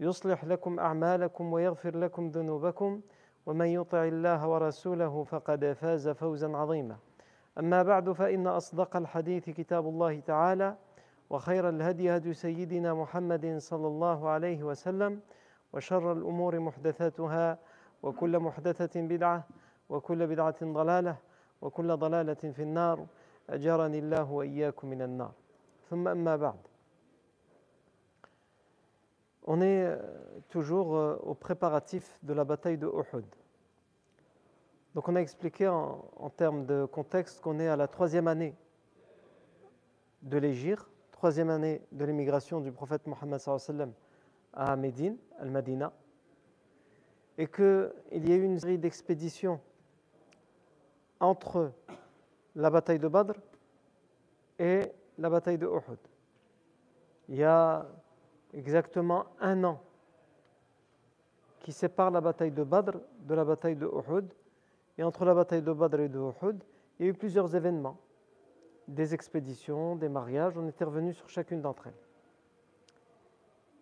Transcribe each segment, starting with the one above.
يصلح لكم أعمالكم ويغفر لكم ذنوبكم ومن يطع الله ورسوله فقد فاز فوزا عظيما. أما بعد فإن أصدق الحديث كتاب الله تعالى وخير الهدي هدي سيدنا محمد صلى الله عليه وسلم وشر الأمور محدثاتها وكل محدثة بدعة وكل بدعة ضلالة وكل ضلالة في النار. اجرني الله وإياكم من النار. ثم أما بعد. On est toujours aux préparatifs de la bataille de Uhud. Donc on a expliqué en, termes de contexte qu'on est à la troisième année de l'Égir, troisième année de l'émigration du prophète Mohammed à Médine, Al-Madina, et qu'il y a eu une série d'expéditions entre la bataille de Badr et la bataille de Uhud. Il y a exactement un an qui sépare la bataille de Badr de la bataille de Uhud. Et entre la bataille de Badr et de Uhud, il y a eu plusieurs événements, des expéditions, des mariages. On était revenu sur chacune d'entre elles.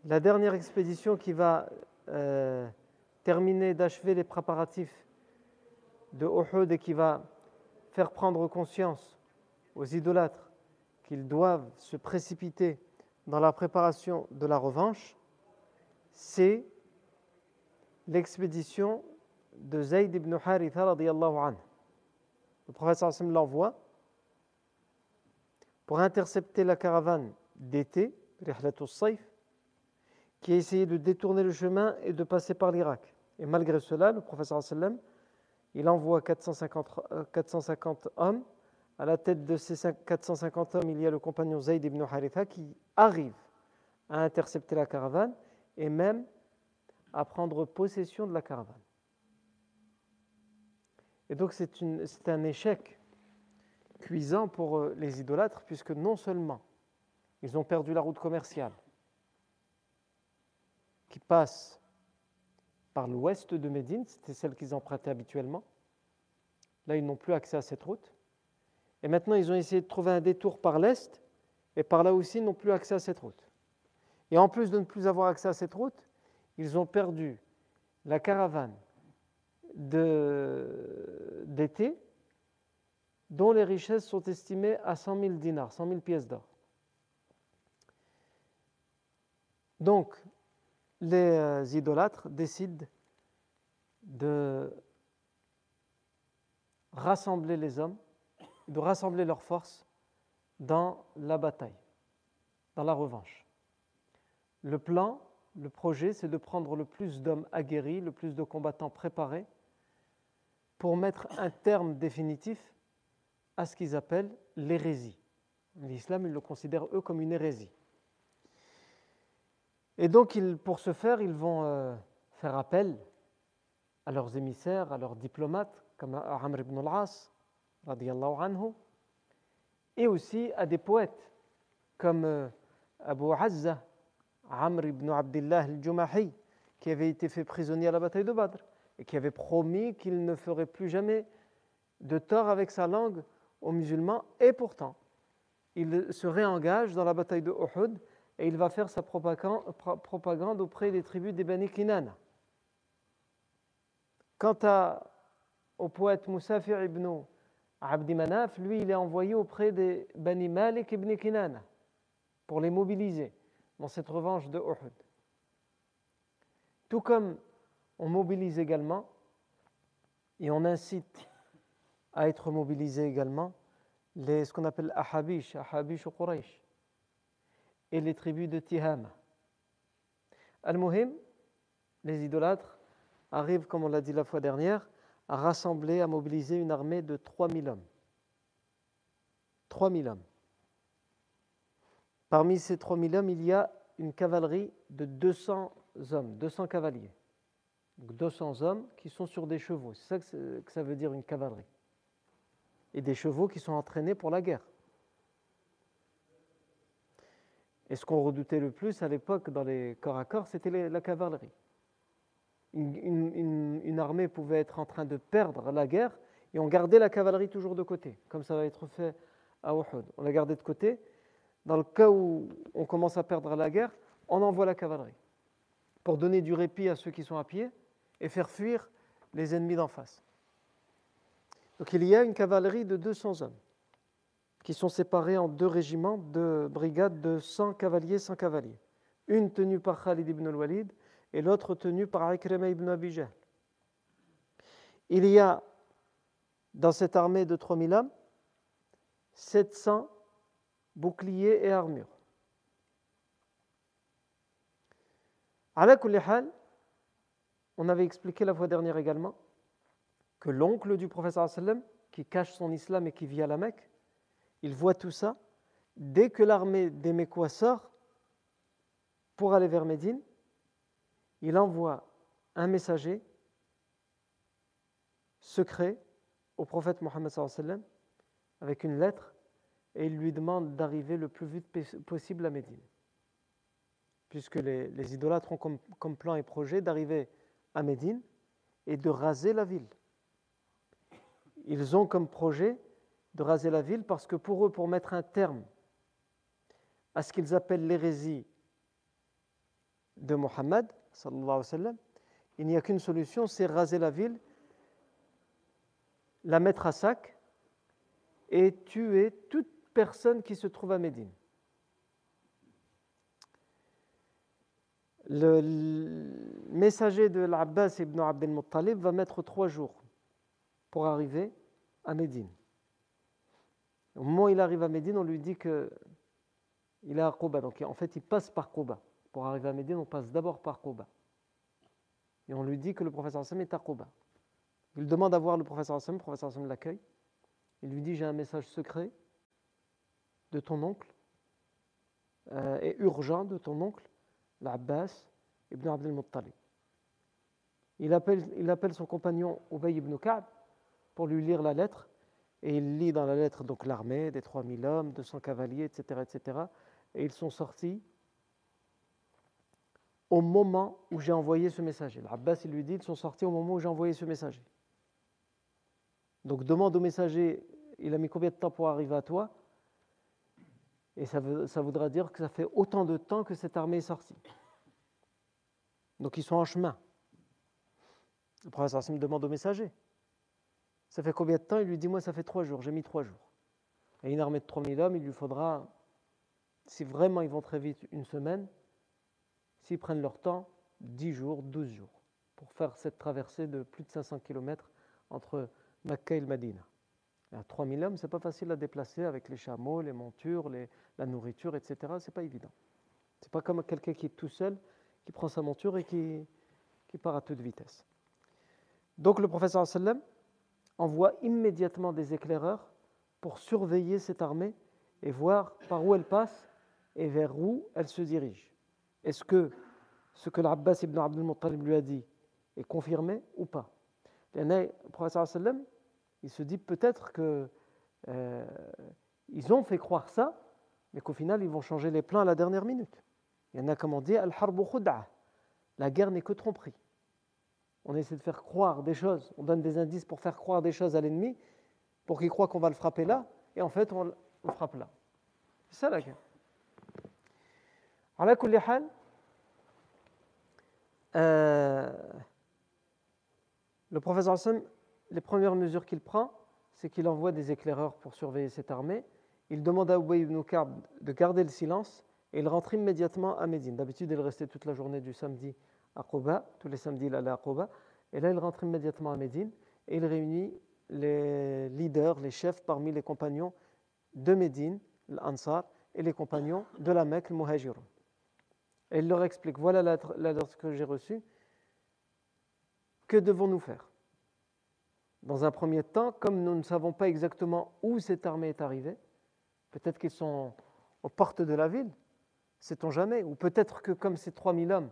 La dernière expédition qui va euh, terminer d'achever les préparatifs de Uhud et qui va faire prendre conscience aux idolâtres qu'ils doivent se précipiter dans la préparation de la revanche, c'est l'expédition de Zayd ibn Haritha radiallahu anhu. Le prophète sallam l'envoie pour intercepter la caravane d'été, Rihlatul Saif, qui a essayé de détourner le chemin et de passer par l'Irak. Et malgré cela, le prophète sallam, il envoie 450, 450 hommes à la tête de ces 450 hommes, il y a le compagnon Zayd ibn Haritha qui arrive à intercepter la caravane et même à prendre possession de la caravane. Et donc c'est un échec cuisant pour les idolâtres puisque non seulement ils ont perdu la route commerciale qui passe par l'ouest de Médine, c'était celle qu'ils empruntaient habituellement, là ils n'ont plus accès à cette route, et maintenant, ils ont essayé de trouver un détour par l'est, et par là aussi, ils n'ont plus accès à cette route. Et en plus de ne plus avoir accès à cette route, ils ont perdu la caravane d'été, dont les richesses sont estimées à 100 000 dinars, 100 000 pièces d'or. Donc, les idolâtres décident de rassembler les hommes de rassembler leurs forces dans la bataille, dans la revanche. Le plan, le projet, c'est de prendre le plus d'hommes aguerris, le plus de combattants préparés pour mettre un terme définitif à ce qu'ils appellent l'hérésie. L'islam, ils le considèrent eux comme une hérésie. Et donc, pour ce faire, ils vont euh, faire appel à leurs émissaires, à leurs diplomates, comme Amr ibn al-As, anhu, et aussi à des poètes comme euh, Abu Azza, Amr ibn Abdullah al-Jumahi, qui avait été fait prisonnier à la bataille de Badr et qui avait promis qu'il ne ferait plus jamais de tort avec sa langue aux musulmans, et pourtant, il se réengage dans la bataille de Uhud et il va faire sa propagande auprès des tribus des Bani Kinana. Quant à, au poète Moussafir ibn Abdi Manaf, lui, il est envoyé auprès des Bani Malik ibn Kinana pour les mobiliser dans cette revanche de Uhud. Tout comme on mobilise également et on incite à être mobilisés également les, ce qu'on appelle Ahabish, Ahabish ou Quraysh, et les tribus de Tihama. Al-Muhim, les idolâtres arrivent, comme on l'a dit la fois dernière, à rassembler, à mobiliser une armée de 3000 hommes. 3000 hommes. Parmi ces 3000 hommes, il y a une cavalerie de 200 hommes, 200 cavaliers. Donc 200 hommes qui sont sur des chevaux. C'est ça que ça veut dire une cavalerie. Et des chevaux qui sont entraînés pour la guerre. Et ce qu'on redoutait le plus à l'époque dans les corps à corps, c'était la cavalerie. Une, armée pouvait être en train de perdre la guerre et on gardait la cavalerie toujours de côté, comme ça va être fait à Uhud. On la gardait de côté. Dans le cas où on commence à perdre la guerre, on envoie la cavalerie pour donner du répit à ceux qui sont à pied et faire fuir les ennemis d'en face. Donc il y a une cavalerie de 200 hommes qui sont séparés en deux régiments, deux brigades de 100 cavaliers, 100 cavaliers. Une tenue par Khalid ibn al-Walid et l'autre tenue par Ikrima ibn Abi Il y a dans cette armée de 3000 hommes 700 boucliers et armures. La on avait expliqué la fois dernière également que l'oncle du professeur sallam, qui cache son islam et qui vit à la Mecque, il voit tout ça. Dès que l'armée des Mécois sort pour aller vers Médine, il envoie un messager secret au prophète Mohammed avec une lettre et il lui demande d'arriver le plus vite possible à Médine. Puisque les, idolâtres ont comme plan et projet d'arriver à Médine et de raser la ville. Ils ont comme projet de raser la ville parce que pour eux, pour mettre un terme à ce qu'ils appellent l'hérésie de Mohammed, il n'y a qu'une solution, c'est raser la ville, la mettre à sac et tuer toute personne qui se trouve à Médine. le messager de l'Abbas ibn Abdel Muttalib va mettre trois jours pour arriver à Médine. Au moment où il arrive à Médine, on lui dit que il est à Quba. Donc en fait, il passe par Quba. Pour arriver à Médine, on passe d'abord par Quba. Et on lui dit que le professeur Hassan est à Quba. Il demande à voir le professeur Hassan, le professeur Hassan l'accueille. Il lui dit J'ai un message secret de ton oncle, euh, et urgent de ton oncle, l'Abbas ibn Abdel Muttalib. Il appelle, il appelle son compagnon Ubay ibn Ka'b pour lui lire la lettre, et il lit dans la lettre donc l'armée des 3000 hommes, 200 cavaliers, etc., etc. Et ils sont sortis au moment où j'ai envoyé ce messager. L'Abbas, il lui dit, ils sont sortis au moment où j'ai envoyé ce messager. Donc demande au messager, il a mis combien de temps pour arriver à toi? Et ça, ça voudra dire que ça fait autant de temps que cette armée est sortie. Donc ils sont en chemin. Le professeur me demande au messager. Ça fait combien de temps? Il lui dit, moi, ça fait trois jours, j'ai mis trois jours. Et une armée de 3000 hommes, il lui faudra, si vraiment ils vont très vite, une semaine, s'ils prennent leur temps, 10 jours, 12 jours, pour faire cette traversée de plus de 500 km entre Mecca et le Madina. À 3000 hommes, c'est pas facile à déplacer avec les chameaux, les montures, la nourriture, etc. C'est pas évident. C'est pas comme quelqu'un qui est tout seul qui prend sa monture et qui, qui part à toute vitesse. Donc le professeur sallam envoie immédiatement des éclaireurs pour surveiller cette armée et voir par où elle passe et vers où elle se dirige. Est-ce que ce que l'Abbas ibn Abdul Muttalib lui a dit est confirmé ou pas? Le sallam, il se dit peut-être que euh, ont fait croire ça, mais qu'au final ils vont changer les plans à la dernière minute. Il y en a comme on dit Al-Harbu La guerre n'est que tromperie. On essaie de faire croire des choses, on donne des indices pour faire croire des choses à l'ennemi, pour qu'il croit qu'on va le frapper là, et en fait on le frappe là. C'est ça la guerre. Euh, le professeur Hassan, les premières mesures qu'il prend, c'est qu'il envoie des éclaireurs pour surveiller cette armée. Il demande à Ubay ibn de garder le silence et il rentre immédiatement à Médine. D'habitude, il restait toute la journée du samedi à Quba, tous les samedis il allait à Quba, et là il rentre immédiatement à Médine et il réunit les leaders, les chefs parmi les compagnons de Médine, l'Ansar, et les compagnons de la Mecque, le Muhajirun. Et il leur explique, voilà la, que j'ai reçue, que devons-nous faire? Dans un premier temps, comme nous ne savons pas exactement où cette armée est arrivée, peut-être qu'ils sont aux portes de la ville, sait-on jamais, ou peut-être que comme ces 3000 hommes,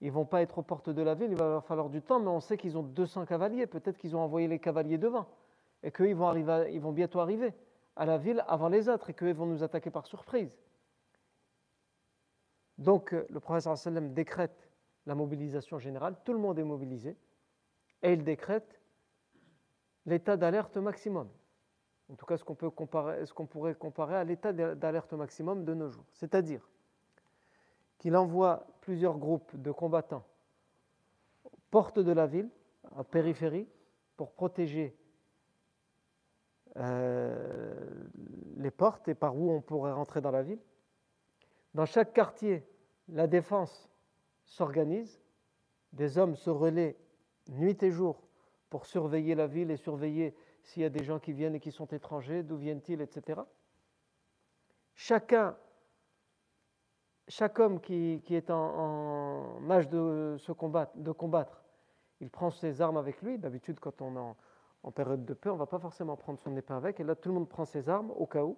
ils ne vont pas être aux portes de la ville, il va leur falloir du temps, mais on sait qu'ils ont 200 cavaliers, peut-être qu'ils ont envoyé les cavaliers devant, et qu'ils vont, ils vont bientôt arriver à la ville avant les autres, et qu'ils vont nous attaquer par surprise. Donc le professeur sallam décrète la mobilisation générale, tout le monde est mobilisé, et il décrète l'état d'alerte maximum. En tout cas, ce qu'on pourrait comparer à l'état d'alerte maximum de nos jours. C'est-à-dire qu'il envoie plusieurs groupes de combattants aux portes de la ville, en périphérie, pour protéger euh, les portes et par où on pourrait rentrer dans la ville. Dans chaque quartier, la défense s'organise, des hommes se relaient nuit et jour pour surveiller la ville et surveiller s'il y a des gens qui viennent et qui sont étrangers, d'où viennent-ils, etc. Chacun, chaque homme qui, est en, âge de, se combattre, il prend ses armes avec lui. D'habitude, quand on est en, en, période de paix, on ne va pas forcément prendre son épée avec. Et là, tout le monde prend ses armes au cas où.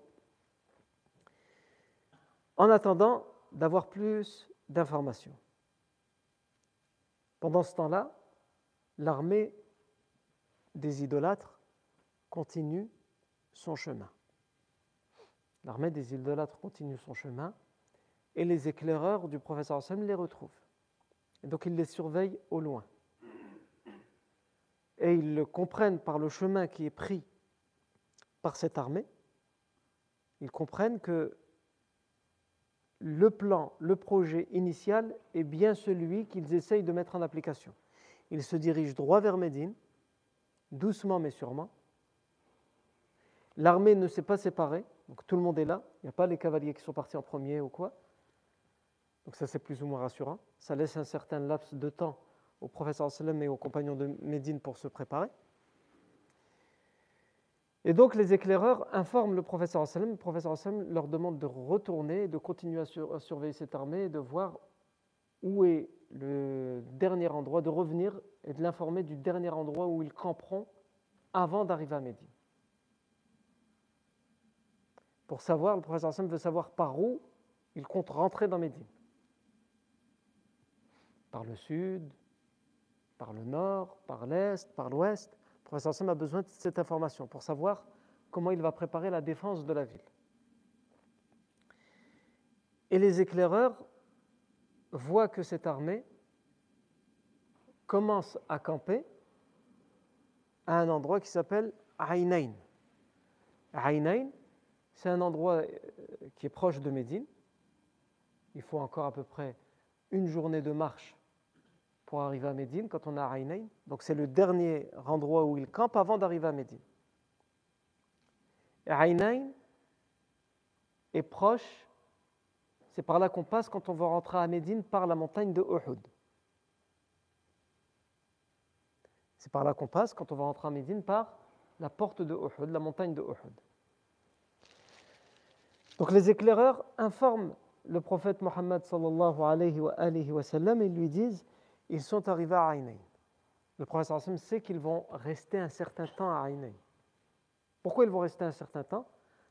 En attendant d'avoir plus d'informations. Pendant ce temps-là, l'armée des idolâtres continue son chemin. L'armée des idolâtres continue son chemin et les éclaireurs du professeur Hassan les retrouvent. Et donc ils les surveillent au loin. Et ils le comprennent par le chemin qui est pris par cette armée. Ils comprennent que le plan, le projet initial est bien celui qu'ils essayent de mettre en application. Ils se dirigent droit vers Médine, doucement mais sûrement, L'armée ne s'est pas séparée, donc tout le monde est là. Il n'y a pas les cavaliers qui sont partis en premier ou quoi. Donc ça c'est plus ou moins rassurant. Ça laisse un certain laps de temps au professeur et aux compagnons de Médine pour se préparer. Et donc les éclaireurs informent le professeur sallam. Le professeur sallam leur demande de retourner, de continuer à, surveiller cette armée de voir où est le dernier endroit, de revenir et de l'informer du dernier endroit où ils camperont avant d'arriver à Médine pour savoir, le professeur Hassan veut savoir par où il compte rentrer dans Médine. Par le sud, par le nord, par l'est, par l'ouest. Hassan a besoin de cette information pour savoir comment il va préparer la défense de la ville. Et les éclaireurs voient que cette armée commence à camper à un endroit qui s'appelle Aïnaïn. Aïnaïn, c'est un endroit euh, qui est proche de Médine. Il faut encore à peu près une journée de marche pour arriver à Médine quand on a à Donc c'est le dernier endroit où il campe avant d'arriver à Médine. Et est proche, c'est par là qu'on passe quand on va rentrer à Médine par la montagne de Uhud. C'est par là qu'on passe quand on va rentrer à Médine par la porte de Uhud, la montagne de Uhud. Donc les éclaireurs informent le prophète Mohammed sallallahu alayhi wa, alayhi wa et lui disent ils sont arrivés à Aïnaïn. Le prophète sallam sait qu'ils vont rester un certain temps à Aïnaïn. Pourquoi ils vont rester un certain temps?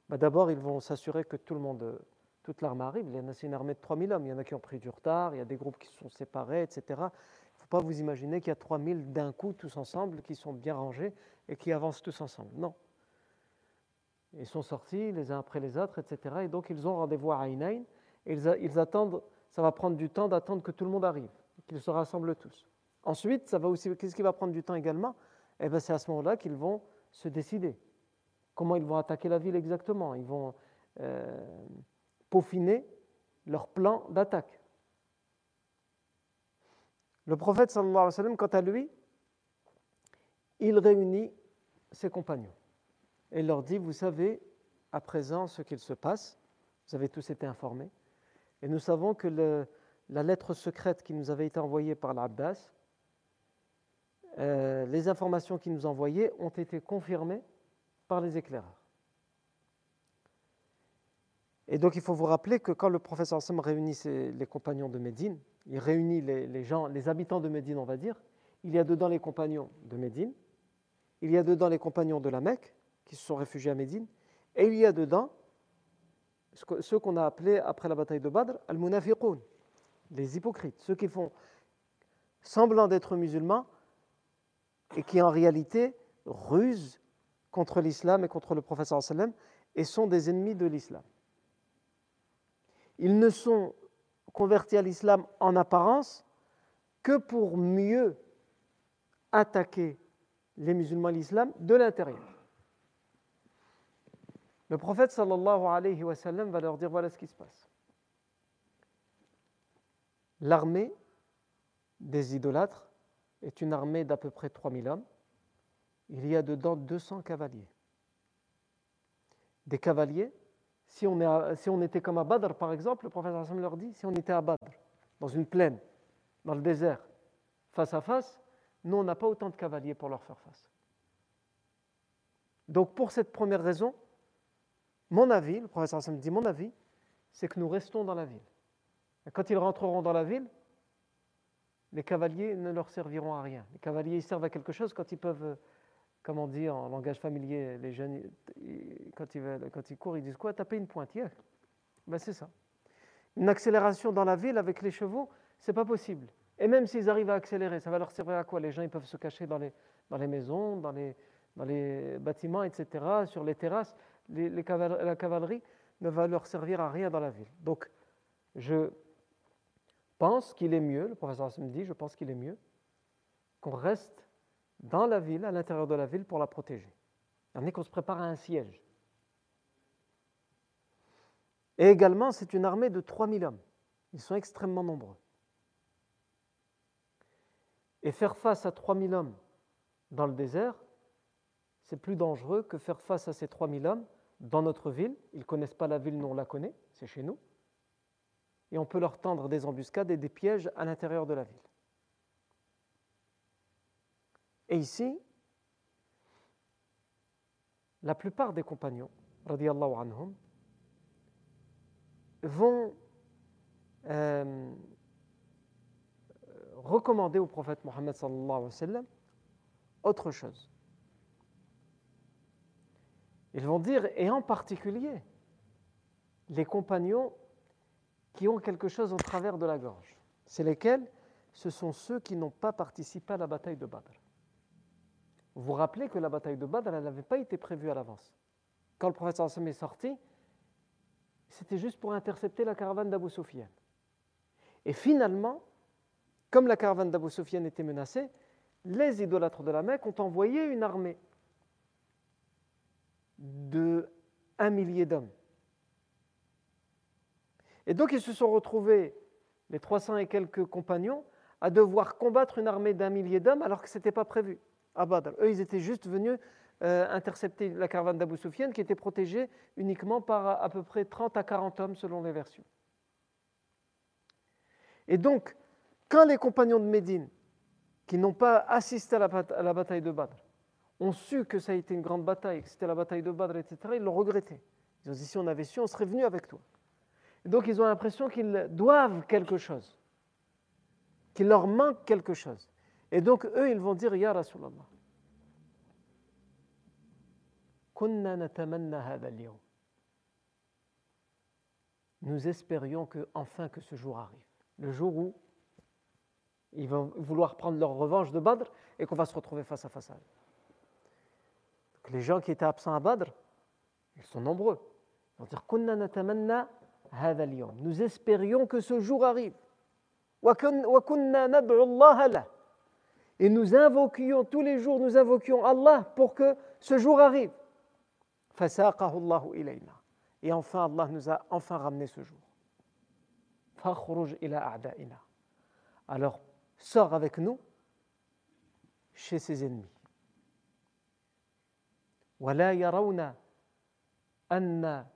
Bah, D'abord, ils vont s'assurer que tout le monde, toute l'armée arrive. Il y en a, c'est une armée de 3000 hommes. Il y en a qui ont pris du retard, il y a des groupes qui se sont séparés, etc. Il ne faut pas vous imaginer qu'il y a 3000 d'un coup, tous ensemble, qui sont bien rangés et qui avancent tous ensemble. Non. Ils sont sortis les uns après les autres, etc. Et donc ils ont rendez-vous à Aïnaïn. Et ils, attendent, ça va prendre du temps d'attendre que tout le monde arrive, qu'ils se rassemblent tous. Ensuite, ça va aussi, qu'est-ce qui va prendre du temps également? Eh bien, c'est à ce moment-là qu'ils vont se décider. Comment ils vont attaquer la ville exactement? Ils vont euh, peaufiner leur plan d'attaque. Le prophète sallallahu alayhi wa sallam, quant à lui, il réunit ses compagnons et leur dit, vous savez à présent ce qu'il se passe, vous avez tous été informés, et nous savons que la lettre secrète qui nous avait été envoyée par l'Abbas, euh, les informations qu'il nous envoyait ont été confirmées par les éclaireurs. Et donc il faut vous rappeler que quand le professeur Sam réunit les compagnons de Médine, il réunit les, gens, les habitants de Médine, on va dire, il y a dedans les compagnons de Médine, il y a dedans les compagnons de la Mecque, qui se sont réfugiés à Médine, et il y a dedans ceux qu'on a appelés après la bataille de Badr, al-munafiqun, les hypocrites, ceux qui font semblant d'être musulmans et qui en réalité rusent contre l'islam et contre le prophète sallam et sont des ennemis de l'islam. Ils ne sont convertis à l'islam en apparence que pour mieux attaquer les musulmans à l'islam de l'intérieur. Le prophète sallallahu alayhi wa sallam va leur dire voilà ce qui se passe. L'armée des idolâtres est une armée d'à peu près 3000 hommes. Il y a dedans 200 cavaliers. Des cavaliers, si on, était comme à Badr par exemple, le prophète sallam leur dit si on était à Badr, dans une plaine, dans le désert, face à face, nous on n'a pas autant de cavaliers pour leur faire face. Donc pour cette première raison, mon avis, le professeur Hassan dit mon avis, c'est que nous restons dans la ville. Quand ils rentreront dans la ville, les cavaliers ne leur serviront à rien. Les cavaliers servent à quelque chose quand ils peuvent, euh, comme on dit en langage familier, les jeunes, quand ils, quand ils courent, ils disent quoi? Taper une pointe. Ben c'est ça. Une accélération dans la ville avec les chevaux, c'est pas possible. Et même s'ils arrivent à accélérer, ça va leur servir à quoi? Les gens ils peuvent se cacher dans les, dans les maisons, dans les, dans les bâtiments, etc., sur les terrasses la cavalerie ne va leur servir à rien dans la ville. Donc, je pense qu'il est mieux, le professeur me dit, je pense qu'il est mieux qu'on reste dans la ville, à l'intérieur de la ville, pour la protéger. Il est qu'on se prépare à un siège. Et également, c'est une armée de 3000 hommes. Ils sont extrêmement nombreux. Et faire face à 3000 hommes dans le désert, c'est plus dangereux que faire face à ces 3000 hommes dans notre ville. Ils ne connaissent pas la ville, nous on la connaît, c'est chez nous. Et on peut leur tendre des embuscades et des pièges à l'intérieur de la ville. Et ici, la plupart des compagnons, radiallahu anhum, vont euh, recommander au prophète Mohammed sallallahu alayhi wa sallam autre chose. Ils vont dire, et en particulier, les compagnons qui ont quelque chose au travers de la gorge. C'est lesquels? Ce sont ceux qui n'ont pas participé à la bataille de Badr. Vous vous rappelez que la bataille de Badr, elle n'avait pas été prévue à l'avance. Quand le prophète sallam est sorti, c'était juste pour intercepter la caravane d'Abu Sufyan. Et finalement, comme la caravane d'Abu Sufyan était menacée, les idolâtres de la Mecque ont envoyé une armée de un millier d'hommes. Et donc ils se sont retrouvés, les 300 et quelques compagnons, à devoir combattre une armée d'un millier d'hommes alors que ce n'était pas prévu à Badr. Eux, ils étaient juste venus euh, intercepter la caravane d'Abu Sufyan qui était protégée uniquement par à, peu près 30 à 40 hommes selon les versions. Et donc, quand les compagnons de Médine, qui n'ont pas assisté à la bataille de Badr, ont su que ça a été une grande bataille, que c'était la bataille de Badr, etc., ils l'ont regretté. Ils ont dit si on avait su, on serait venu avec toi. Donc ils ont l'impression qu'ils doivent quelque chose, qu'il leur manque quelque chose. Et donc eux, ils vont dire Ya Rasulallah, nous espérions que enfin que ce jour arrive, le jour où ils vont vouloir prendre leur revanche de Badr et qu'on va se retrouver face à face à eux les gens qui étaient absents à Badr, ils sont nombreux. Ils vont dire Nous espérions que ce jour arrive. Et nous invoquions tous les jours, nous invoquions Allah pour que ce jour arrive. Et enfin, Allah nous a enfin ramené ce jour. Alors, sors avec nous chez ses ennemis. ولا يرون أن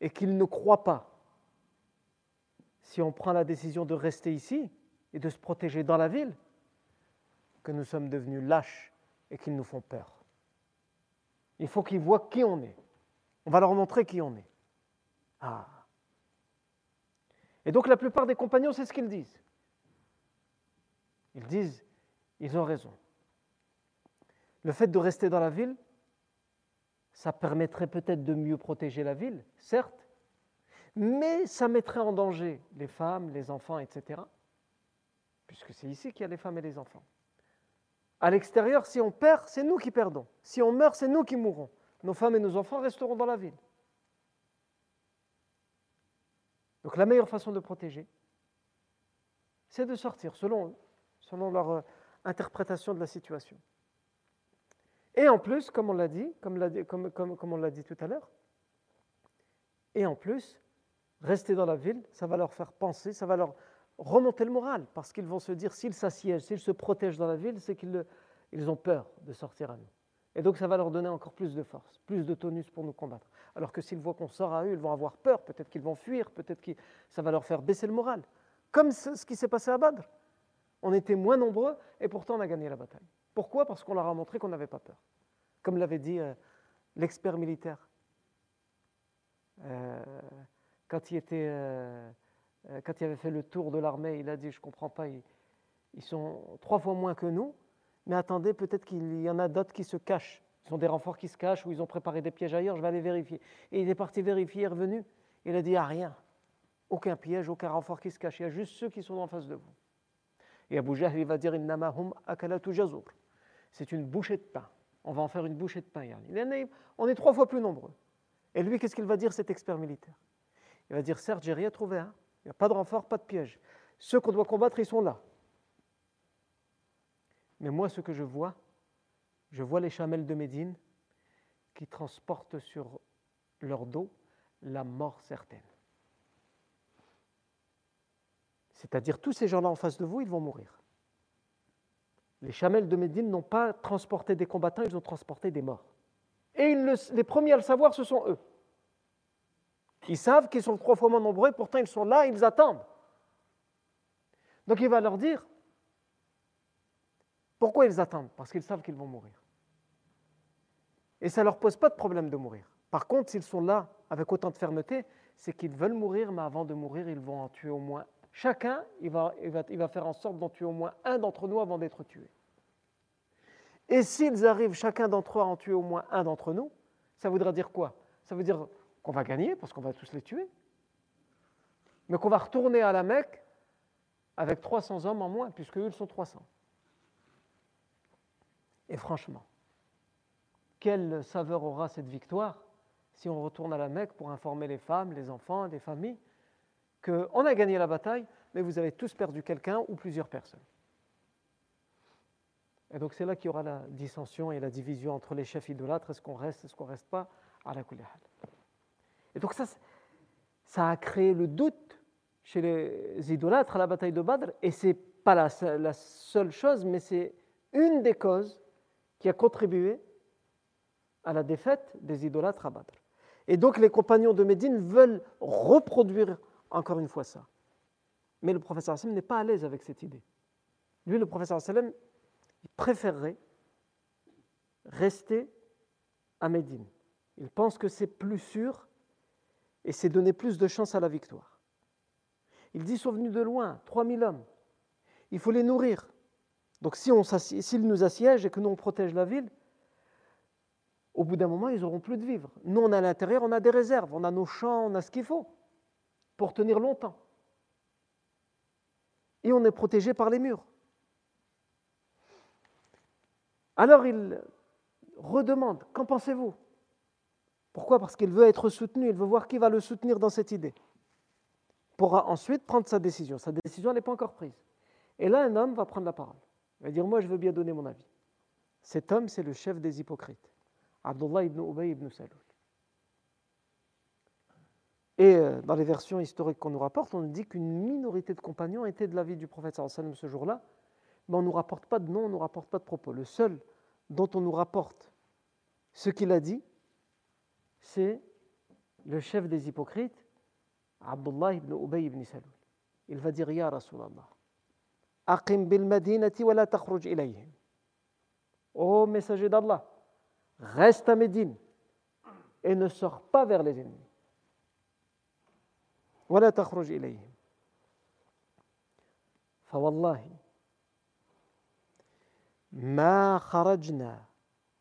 et qu'il ne croit pas, si on prend la décision de rester ici et de se protéger dans la ville, que nous sommes devenus lâches et qu'ils nous font peur. Il faut qu'ils voient qui on est. On va leur montrer qui on est. Ah. Et donc la plupart des compagnons, c'est ce qu'ils disent. Ils disent, ils ont raison. Le fait de rester dans la ville, ça permettrait peut-être de mieux protéger la ville, certes, mais ça mettrait en danger les femmes, les enfants, etc. Puisque c'est ici qu'il y a les femmes et les enfants. À l'extérieur, si on perd, c'est nous qui perdons. Si on meurt, c'est nous qui mourrons. Nos femmes et nos enfants resteront dans la ville. Donc la meilleure façon de protéger, c'est de sortir selon, selon leur euh, interprétation de la situation. Et en plus, comme on l'a dit, comme, on l'a dit tout à l'heure, et en plus, rester dans la ville, ça va leur faire penser, ça va leur remonter le moral, parce qu'ils vont se dire, s'ils s'assiègent, s'ils se protègent dans la ville, c'est qu'ils ils ont peur de sortir à nous. Et donc ça va leur donner encore plus de force, plus de tonus pour nous combattre. Alors que s'ils voient qu'on sort à eux, ils vont avoir peur, peut-être qu'ils vont fuir, peut-être que ça va leur faire baisser le moral. Comme ce qui s'est passé à Badr. On était moins nombreux et pourtant on a gagné la bataille. Pourquoi? Parce qu'on leur a montré qu'on n'avait pas peur. Comme l'avait dit euh, l'expert militaire. Euh, quand, il était, euh, quand il avait fait le tour de l'armée, il a dit, je ne comprends pas, ils, sont trois fois moins que nous, mais attendez, peut-être qu'il y en a d'autres qui se cachent. Ils sont des renforts qui se cachent ou ils ont préparé des pièges ailleurs, je vais aller vérifier. Et il est parti vérifier, est revenu, il a dit, ah rien, aucun piège, aucun renfort qui se cache, il y a juste ceux qui sont en face de vous. Et Abu Jahl, il va dire C'est une bouchée de pain. On va en faire une bouchée de pain. On est trois fois plus nombreux. Et lui, qu'est-ce qu'il va dire, cet expert militaire? Il va dire Certes, j'ai rien trouvé. Hein. Il n'y a pas de renfort, pas de piège. Ceux qu'on doit combattre, ils sont là. Mais moi, ce que je vois, je vois les chamelles de Médine qui transportent sur leur dos la mort certaine. C'est-à-dire tous ces gens-là en face de vous, ils vont mourir. Les chamelles de Médine n'ont pas transporté des combattants, ils ont transporté des morts. Et les premiers à le savoir, ce sont eux. Ils savent qu'ils sont trois fois moins nombreux, pourtant ils sont là, ils attendent. Donc il va leur dire, pourquoi ils attendent? Parce qu'ils savent qu'ils vont mourir. Et ça ne leur pose pas de problème de mourir. Par contre, s'ils sont là avec autant de fermeté, c'est qu'ils veulent mourir, mais avant de mourir, ils vont en tuer au moins Chacun, va, faire en sorte d'en tuer au moins un d'entre nous avant d'être tué. Et s'ils arrivent chacun d'entre eux à en tuer au moins un d'entre nous, ça voudra dire quoi? Ça veut dire qu'on va gagner parce qu'on va tous les tuer, mais qu'on va retourner à la Mecque avec 300 hommes en moins, puisque eux, ils sont 300. Et franchement, quelle saveur aura cette victoire si on retourne à la Mecque pour informer les femmes, les enfants, les familles? Qu'on a gagné la bataille, mais vous avez tous perdu quelqu'un ou plusieurs personnes. Et donc c'est là qu'il y aura la dissension et la division entre les chefs idolâtres, est-ce qu'on reste, est-ce qu'on ne reste pas, à la Et donc ça, ça a créé le doute chez les idolâtres à la bataille de Badr, et ce n'est pas la, la seule chose, mais c'est une des causes qui a contribué à la défaite des idolâtres à Badr. Et donc les compagnons de Médine veulent reproduire encore une fois ça. Mais le professeur Hassan n'est pas à l'aise avec cette idée. Lui, le professeur Hassan, il préférerait rester à Médine. Il pense que c'est plus sûr et c'est donner plus de chance à la victoire. Il dit, sont venus de loin, 3000 hommes. Il faut les nourrir. Donc s'ils si nous assiègent et que nous on protège la ville, au bout d'un moment, ils n'auront plus de vivre. Nous, on est à l'intérieur, on a des réserves, on a nos champs, on a ce qu'il faut pour tenir longtemps. Et on est protégé par les murs. Alors il redemande, qu'en pensez-vous? Pourquoi? Parce qu'il veut être soutenu, il veut voir qui va le soutenir dans cette idée. Pour ensuite prendre sa décision. Sa décision n'est pas encore prise. Et là, un homme va prendre la parole. Il va dire, moi je veux bien donner mon avis. Cet homme, c'est le chef des hypocrites. Abdullah ibn Ubay ibn. Et euh, dans les versions historiques qu'on nous rapporte, on nous dit qu'une minorité de compagnons étaient de l'avis du prophète sallam ce jour-là, mais on ne nous rapporte pas de nom, on ne nous rapporte pas de propos. Le seul dont on nous rapporte ce qu'il a dit, c'est le chef des hypocrites, Abdullah ibn Ubay ibn Salul, il va dire Ya Rasulallah, Aqim bil Madinati wa la takhruj ilayhim. Ô messager d'Allah, reste à Médine et ne sors pas vers les ennemis. ولا تخرج إليهم فوالله ما خرجنا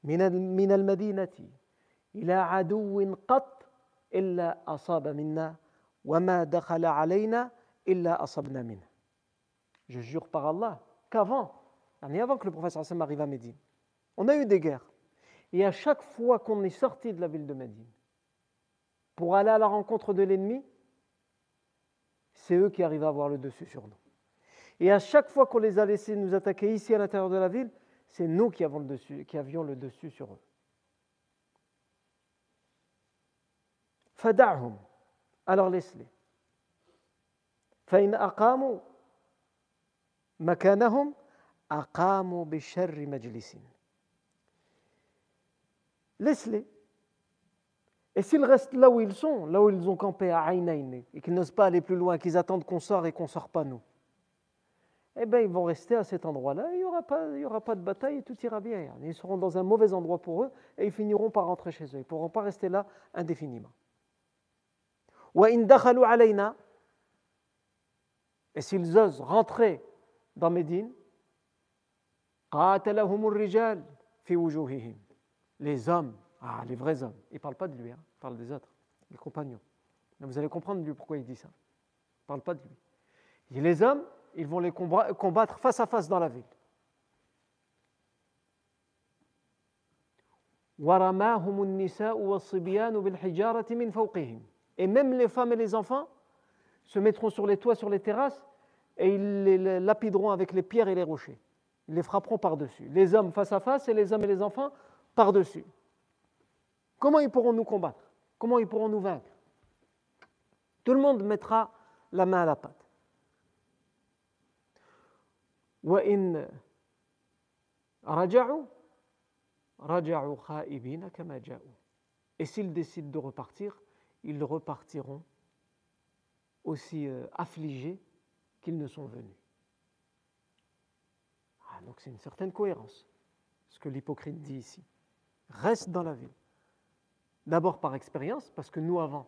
من من المدينة إلى عدو قط إلا أصاب منا وما دخل علينا إلا أصبنا منه Je jure par Allah qu'avant, avant que le prophète sallam arrive à Médine, on a eu des guerres. Et à chaque fois qu'on est sorti de la ville de Médine pour aller à la rencontre de l'ennemi, c'est eux qui arrivent à avoir le dessus sur nous. Et à chaque fois qu'on les a laissés nous attaquer ici à l'intérieur de la ville, c'est nous qui, avons le dessus, qui avions le dessus sur eux. Fada'hum, alors laisse-les. فإن أقاموا مكانهم أقاموا بشر مجلس Laisse-les. et s'ils restent là où ils sont, là où ils ont campé à Aïnaïn, et qu'ils n'osent pas aller plus loin, qu'ils attendent qu'on sorte et qu'on ne sort pas nous, eh bien, ils vont rester à cet endroit-là, il n'y aura pas de bataille et tout ira bien. Ils seront dans un mauvais endroit pour eux et ils finiront par rentrer chez eux. Ils ne pourront pas rester là indéfiniment. Et s'ils osent rentrer dans Médine, les hommes, ah, les vrais hommes, il ne parle pas de lui, hein, il parle des autres, les compagnons. Vous allez comprendre lui pourquoi il dit ça. Il ne parle pas de lui. Il dit les hommes, ils vont les combattre face à face dans la ville. Et même les femmes et les enfants se mettront sur les toits, sur les terrasses, et ils les lapideront avec les pierres et les rochers. Ils les frapperont par-dessus. Les hommes face à face et les hommes et les enfants par-dessus. Comment ils pourront nous combattre? Comment ils pourront nous vaincre? Tout le monde mettra la main à la pâte. Et s'ils décident de repartir, ils repartiront aussi euh, affligés qu'ils ne sont venus. Ah, donc c'est une certaine cohérence, ce que l'hypocrite dit ici. Reste dans la ville. D'abord par expérience, parce que nous avant,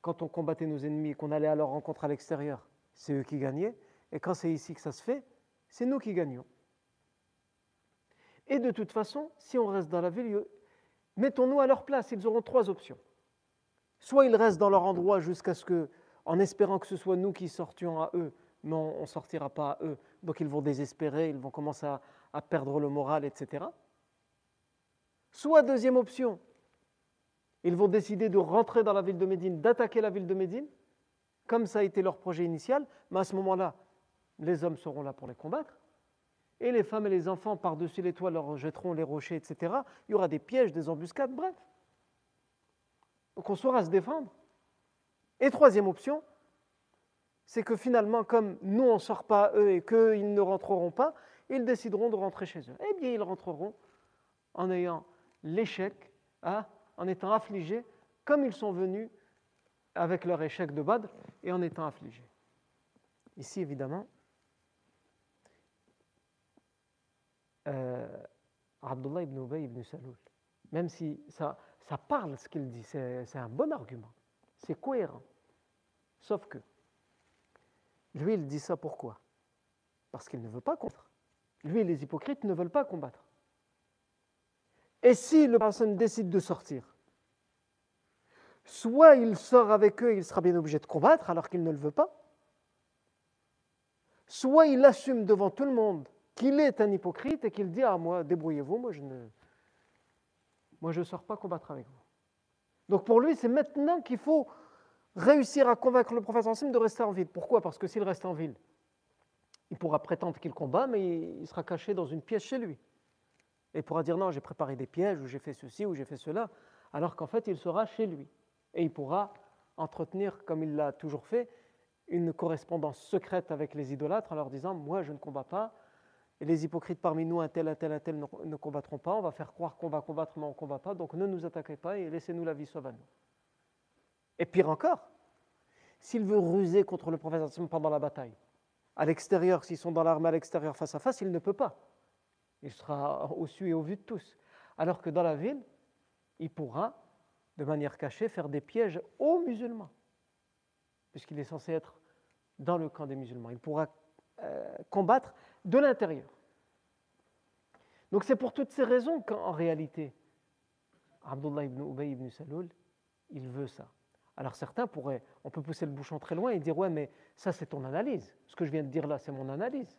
quand on combattait nos ennemis et qu'on allait à leur rencontre à l'extérieur, c'est eux qui gagnaient. Et quand c'est ici que ça se fait, c'est nous qui gagnons. Et de toute façon, si on reste dans la ville, mettons-nous à leur place. Ils auront trois options. Soit ils restent dans leur endroit jusqu'à ce que, en espérant que ce soit nous qui sortions à eux, mais on ne sortira pas à eux. Donc ils vont désespérer, ils vont commencer à perdre le moral, etc. Soit deuxième option, ils vont décider de rentrer dans la ville de Médine, d'attaquer la ville de Médine, comme ça a été leur projet initial, mais à ce moment-là, les hommes seront là pour les combattre, et les femmes et les enfants par-dessus les toits leur jetteront les rochers, etc. Il y aura des pièges, des embuscades, bref. Donc on saura se défendre. Et troisième option, c'est que finalement, comme nous on ne sort pas eux et qu'ils ne rentreront pas, ils décideront de rentrer chez eux. Eh bien, ils rentreront en ayant l'échec, hein, en étant affligés, comme ils sont venus avec leur échec de Badr et en étant affligés. Ici, évidemment, euh, Abdullah ibn Ubay ibn Salul, même si ça, ça parle ce qu'il dit, c'est un bon argument, c'est cohérent. Sauf que, lui, il dit ça pourquoi? Parce qu'il ne veut pas combattre. Lui, les hypocrites ne veulent pas combattre. Et si le personne décide de sortir, soit il sort avec eux et il sera bien obligé de combattre alors qu'il ne le veut pas, soit il assume devant tout le monde qu'il est un hypocrite et qu'il dit Ah, moi, débrouillez-vous, moi je ne sors pas combattre avec vous. Donc pour lui, c'est maintenant qu'il faut réussir à convaincre le professeur Hassim de rester en ville. Pourquoi? Parce que s'il reste en ville, il pourra prétendre qu'il combat, mais il sera caché dans une pièce chez lui. Et pourra dire non, j'ai préparé des pièges, ou j'ai fait ceci, ou j'ai fait cela, alors qu'en fait, il sera chez lui. Et il pourra entretenir, comme il l'a toujours fait, une correspondance secrète avec les idolâtres en leur disant Moi, je ne combats pas, et les hypocrites parmi nous, un tel, un tel, un tel, ne, combattront pas, on va faire croire qu'on va combattre, mais on ne combat pas, donc ne nous attaquez pas et laissez-nous la vie sauve à nous. Et pire encore, s'il veut ruser contre le prophète pendant la bataille, à l'extérieur, s'ils sont dans l'armée à l'extérieur face à face, il ne peut pas. Il sera au su et au vu de tous. Alors que dans la ville, il pourra, de manière cachée, faire des pièges aux musulmans, puisqu'il est censé être dans le camp des musulmans. Il pourra euh, combattre de l'intérieur. Donc c'est pour toutes ces raisons qu'en réalité, Abdullah ibn Ubay ibn Salul, il veut ça. Alors certains pourraient, on peut pousser le bouchon très loin et dire ouais mais ça c'est ton analyse. Ce que je viens de dire là c'est mon analyse.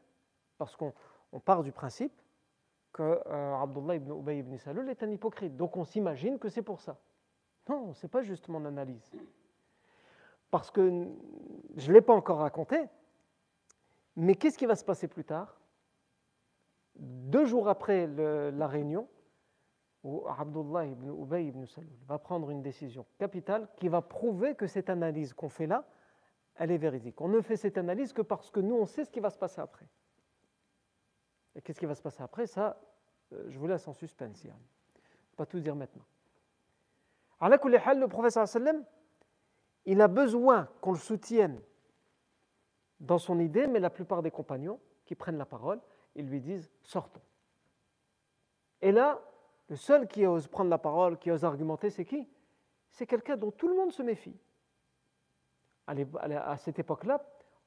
Parce qu'on part du principe que euh, Abdullah ibn Ubay ibn Salul est un hypocrite. Donc on s'imagine que c'est pour ça. Non, c'est pas juste mon analyse. Parce que je ne l'ai pas encore raconté, mais qu'est-ce qui va se passer plus tard? Deux jours après la réunion, où Abdullah ibn Ubay ibn Salul va prendre une décision capitale qui va prouver que cette analyse qu'on fait là, elle est véridique. On ne fait cette analyse que parce que nous, on sait ce qui va se passer après. Et qu'est-ce qui va se passer après? Ça, euh, je vous laisse en suspense. ne Pas tout dire maintenant. Alors, le professeur il a besoin qu'on le soutienne dans son idée, mais la plupart des compagnons qui prennent la parole, ils lui disent sortons. Et là, le seul qui ose prendre la parole, qui ose argumenter, c'est qui? C'est quelqu'un dont tout le monde se méfie. À cette époque-là,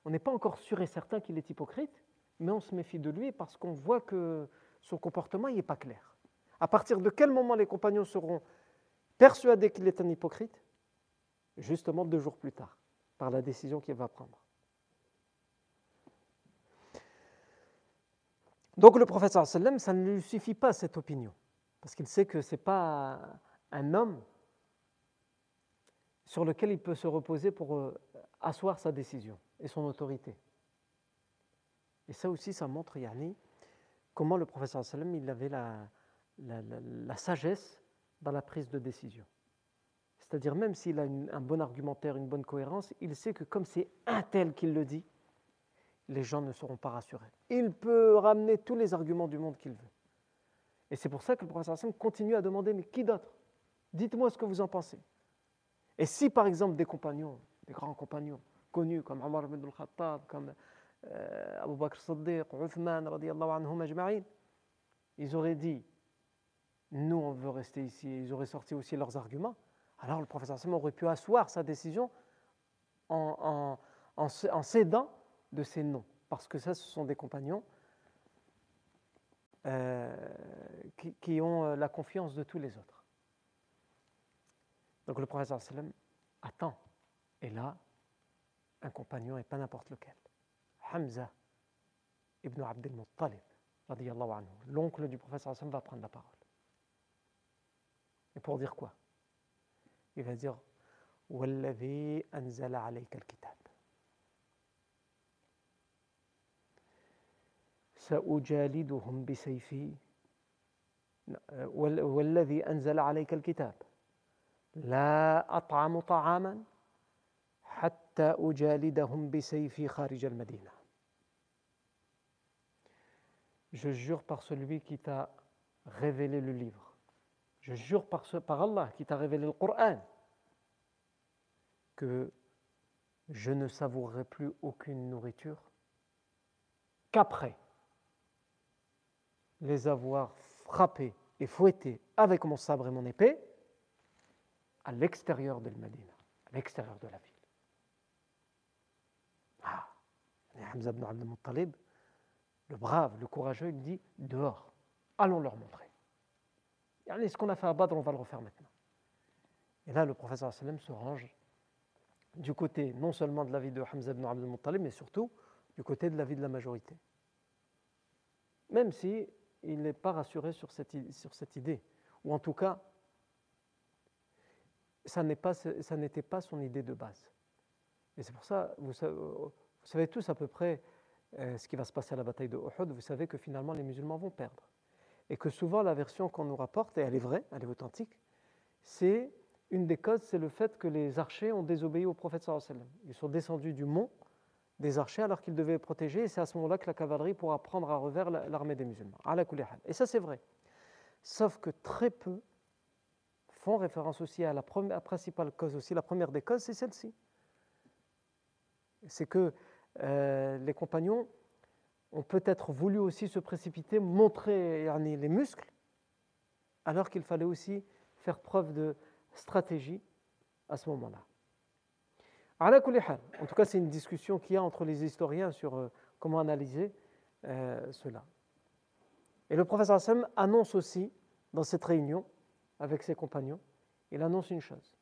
on n'est pas encore sûr et certain qu'il est hypocrite, mais on se méfie de lui parce qu'on voit que son comportement n'est pas clair. À partir de quel moment les compagnons seront persuadés qu'il est un hypocrite? Justement deux jours plus tard, par la décision qu'il va prendre. Donc le prophète sallam, ça ne lui suffit pas cette opinion, parce qu'il sait que ce n'est pas un homme sur lequel il peut se reposer pour euh, asseoir sa décision et son autorité. Et ça aussi, ça montre, Yanni, comment le professeur sallam, il avait la, la, sagesse dans la prise de décision. C'est-à-dire, même s'il a un bon argumentaire, une bonne cohérence, il sait que comme c'est un tel qui le dit, les gens ne seront pas rassurés. Il peut ramener tous les arguments du monde qu'il veut. Et c'est pour ça que le professeur Hassan continue à demander, mais qui d'autre? Dites-moi ce que vous en pensez. Et si par exemple des compagnons, des grands compagnons connus comme Omar ibn al-Khattab, comme Abu Bakr Siddiq, Uthman, anhum ils auraient dit, nous on veut rester ici, ils auraient sorti aussi leurs arguments, alors le professeur aurait pu asseoir sa décision en, en, en cédant de ces noms, parce que ça, ce sont des compagnons euh, qui, ont euh, la confiance de tous les autres. Donc le sallam attend. Et là, un compagnon et pas n'importe lequel. حمزة ابن عبد المطلب رضي الله عنه. لونكل دو بروفيسور صلى الله عليه وسلم va prendre دير كوا et pour والذي أنزل عليك الكتاب سأجالدهم بسيفي والذي أنزل عليك الكتاب لا أطعم طعاما حتى أجالدهم بسيفي خارج المدينة Je jure par celui qui t'a révélé le livre. Je jure par, Allah qui t'a révélé le Coran que je ne savourerai plus aucune nourriture qu'après les avoir frappés et fouettés avec mon sabre et mon épée à l'extérieur de Medina, à l'extérieur de la ville. Ah, Hamza ibn le brave, le courageux, il dit dehors, allons leur montrer. Et ce qu'on a fait à Badr, on va le refaire maintenant. Et là, le professeur sallam se range du côté non seulement de la vie de Hamza ibn Abdel mais surtout du côté de la vie de la majorité. Même si il n'est pas rassuré sur cette, sur cette idée. Ou en tout cas, ça n'était pas, son idée de base. Et c'est pour ça, vous savez, tous à peu près euh, ce qui va se passer à la bataille de Uhud, vous savez que finalement les musulmans vont perdre. Et que souvent la version qu'on nous rapporte, et elle est vraie, elle est authentique, c'est une des causes, c'est le fait que les archers ont désobéi au prophète sallallahu. Ils sont descendus du mont des archers alors qu'ils devaient protéger, et c'est à ce moment-là que la cavalerie pourra prendre à revers l'armée des musulmans. Et ça, c'est vrai. Sauf que très peu font référence aussi à la, première, principale cause aussi. La première des causes, c'est celle-ci. C'est que euh, les compagnons ont peut-être voulu aussi se précipiter, montrer les muscles, alors qu'il fallait aussi faire preuve de stratégie à ce moment-là. En tout cas, c'est une discussion qu'il y a entre les historiens sur euh, comment analyser euh, cela. Et le professeur Hassan annonce aussi, dans cette réunion avec ses compagnons, il annonce une chose.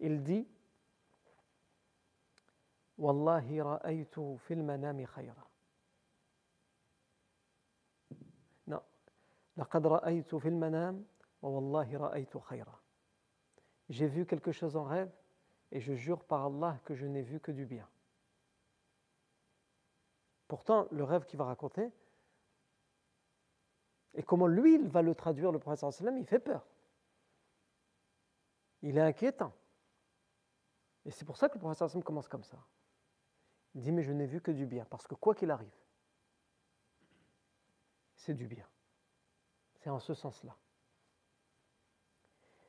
Il dit Wallahi ra'aytu fil manami khayra. Non. لقد رأيت في المنام ووالله رأيت خيرا. J'ai vu quelque chose en rêve et je jure par Allah que je n'ai vu que du bien. Pourtant, le rêve qu'il va raconter, et comment lui, il va le traduire, le prophète sallam, il fait peur. Il est inquiétant. Et c'est pour ça que le prophète sallam commence comme ça. Dit, mais je n'ai vu que du bien, parce que quoi qu'il arrive, c'est du bien. C'est en ce sens-là.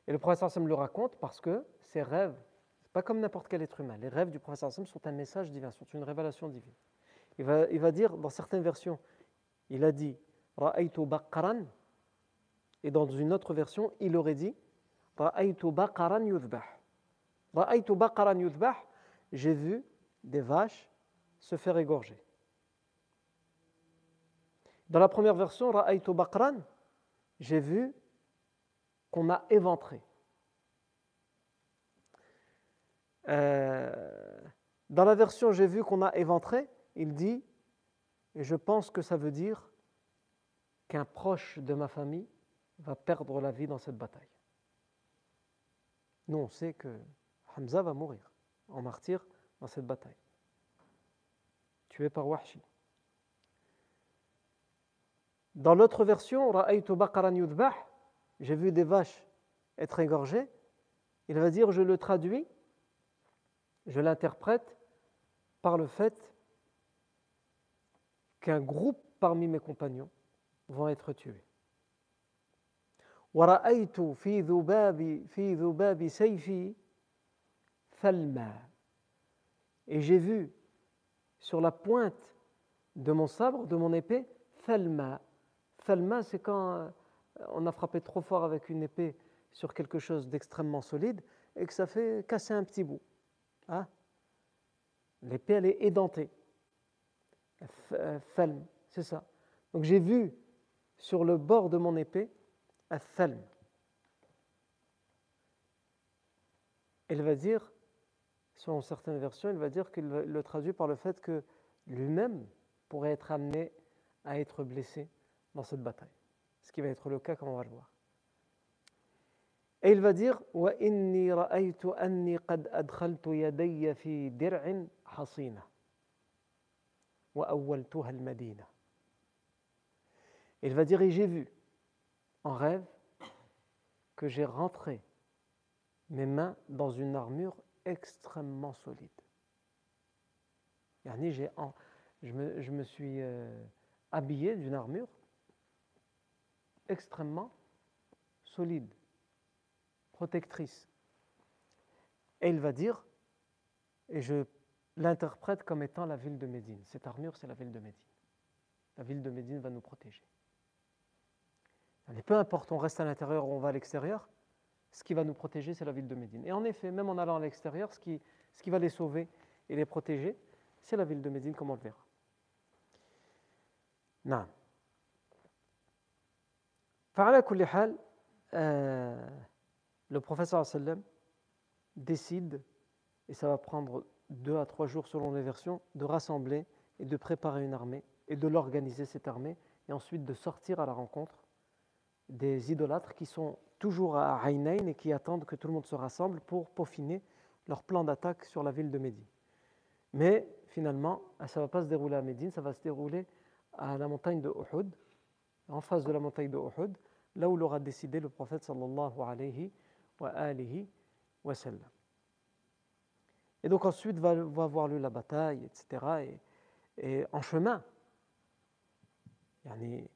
Et le prophète sallam le raconte parce que ses rêves, c'est pas comme n'importe quel être humain, les rêves du prophète sallam sont un message divin, sont une révélation divine. Il va, il va dire dans certaines versions, il a dit Ra'aytu baqaran. Et dans une autre version, il aurait dit Ra'aytu baqaran yudbah. Ra'aytu baqaran yudbah. J'ai vu des vaches se faire égorger. Dans la première version, Ra'aytu baqaran, j'ai vu qu'on a éventré. Euh, dans la version j'ai vu qu'on a éventré, il dit, et je pense que ça veut dire qu'un proche de ma famille va perdre la vie dans cette bataille. Nous, on sait que Hamza va mourir en martyr dans cette bataille, tué par Wahshi. Dans l'autre version, j'ai vu des vaches être égorgées. Il va dire, je le traduis, je l'interprète par le fait qu'un groupe parmi mes compagnons vont être tués. Et j'ai vu sur la pointe de mon sabre, de mon épée, thalma. Thalma, c'est quand euh, on a frappé trop fort avec une épée sur quelque chose d'extrêmement solide et que ça fait casser un petit bout. Hein? L'épée, elle est édentée. Thalm, c'est ça. Donc j'ai vu sur le bord de mon épée un thalm. Elle va dire, Selon certaines versions, il va dire qu'il le traduit par le fait que lui-même pourrait être amené à être blessé dans cette bataille. Ce qui va être le cas, comme on va le voir. Et il va dire Il va dire Et j'ai vu en rêve que j'ai rentré mes mains dans une armure extrêmement solide. Je me, je me suis euh, habillé d'une armure extrêmement solide, protectrice. Et il va dire, et je l'interprète comme étant la ville de Médine. Cette armure, c'est la ville de Médine. La ville de Médine va nous protéger. peu importe, on reste à l'intérieur ou on va à l'extérieur, ce qui va nous protéger, c'est la ville de Médine. Et en effet, même en allant à l'extérieur, ce qui, va les sauver et les protéger, c'est la ville de Médine, comme on le verra. Non. Euh, le professeur décide, et ça va prendre deux à trois jours selon les versions, de rassembler et de préparer une armée et de l'organiser cette armée et ensuite de sortir à la rencontre des idolâtres qui sont toujours à Aïnaïn et qui attendent que tout le monde se rassemble pour peaufiner leur plan d'attaque sur la ville de Médine. Mais finalement, ça ne va pas se dérouler à Médine, ça va se dérouler à la montagne de Uhud, en face de la montagne de Uhud, là où l'aura décidé le prophète sallallahu alayhi wa alihi wa sallam. Et donc ensuite va, va avoir lieu la bataille, etc. Et, et en chemin, yani,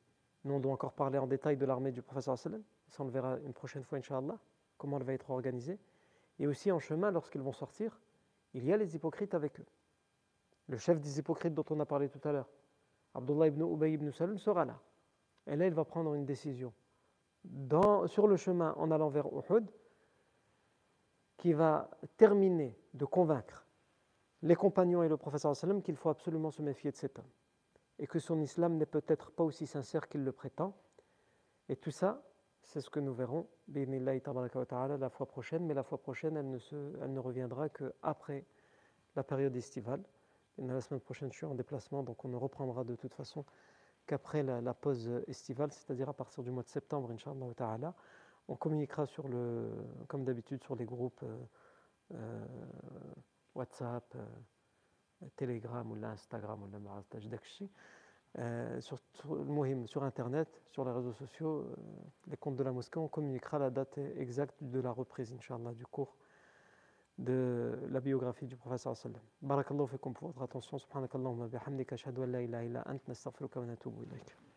nous, on doit encore parler en détail de l'armée du professeur sallam. Ça, on le verra une prochaine fois, Inch'Allah. comment elle va être organisée. Et aussi en chemin, lorsqu'ils vont sortir, il y a les hypocrites avec eux. Le chef des hypocrites dont on a parlé tout à l'heure, Abdullah ibn Ubay ibn Salul, sera là. Et là, il va prendre une décision. Sur le chemin en allant vers Uhud, qui va terminer de convaincre les compagnons et le professeur sallam qu'il faut absolument se méfier de cet homme et que son islam n'est peut-être pas aussi sincère qu'il le prétend. Et tout ça, c'est ce que nous verrons la fois prochaine, mais la fois prochaine, elle ne, se, elle ne reviendra qu'après la période estivale. La semaine prochaine, je suis en déplacement, donc on ne reprendra de toute façon qu'après la, pause estivale, c'est-à-dire à partir du mois de septembre, Inch'Allah On communiquera sur le, comme d'habitude sur les groupes euh, euh, WhatsApp, euh, Telegram ou l'Instagram ou la sur, sur, sur Internet, sur les réseaux sociaux, les comptes de la mosquée, on communiquera la date exacte de la reprise, Inch'Allah, du cours de la biographie du professeur sallam. Barakallahu fikum pour votre attention. Subhanakallahumma bihamdika ashhadu an la illa ant nastaghfiruka wa natubu ilayk.